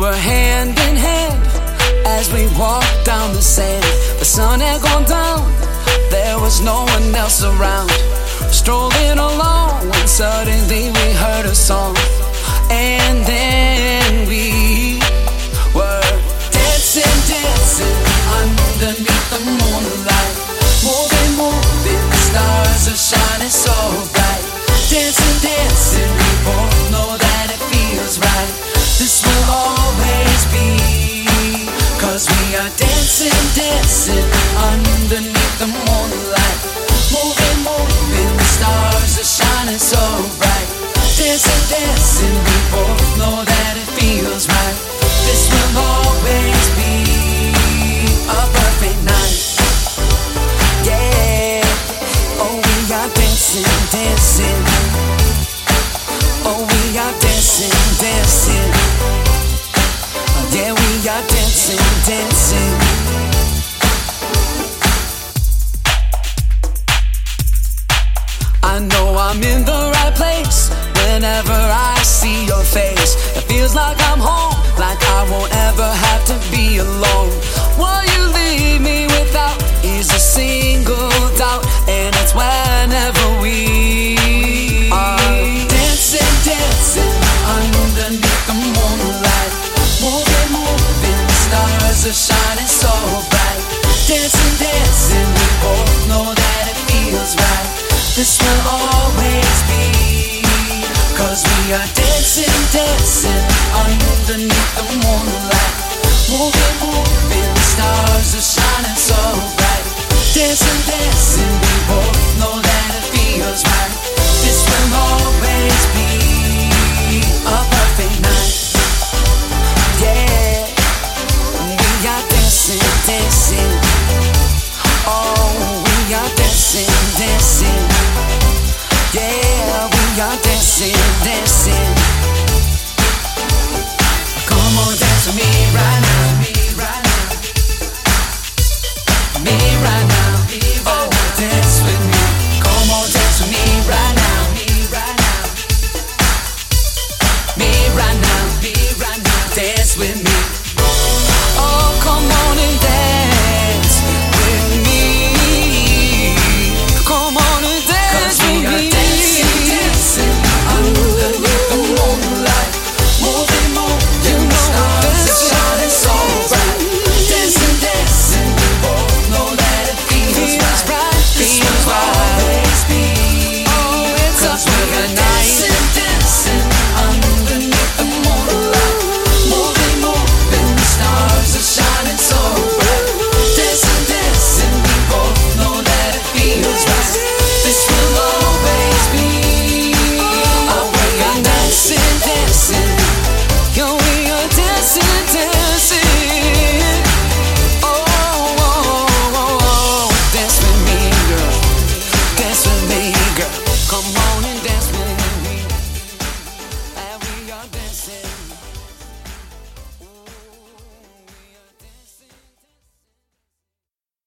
were hand in hand as we walked down the sand. The sun had gone down, there was no one else around. Strolling along when suddenly we heard a song, and then we were dancing, dancing underneath the moonlight. Moving, moving, the stars are shining so bright. Dancing, dancing. Dancing underneath the moonlight. Moving, moving, the stars are shining so bright. Dancing, dancing, we both know that it feels right. This will always be a perfect night. Yeah, oh, we are dancing, dancing. Oh, we are dancing, dancing. Yeah, we are dancing, dancing. I'm in the right place whenever I see your face. It feels like I'm home, like I won't ever have to be alone. What you leave me without is a single doubt, and it's whenever we are dancing, dancing underneath the moonlight. Moving, moving, the stars are shining so bright. Dancing, dancing, we both know that it feels right. This will be. Cause we are dancing, dancing underneath the moonlight. Moving, moving, the stars are shining so bright. Dancing, dancing, are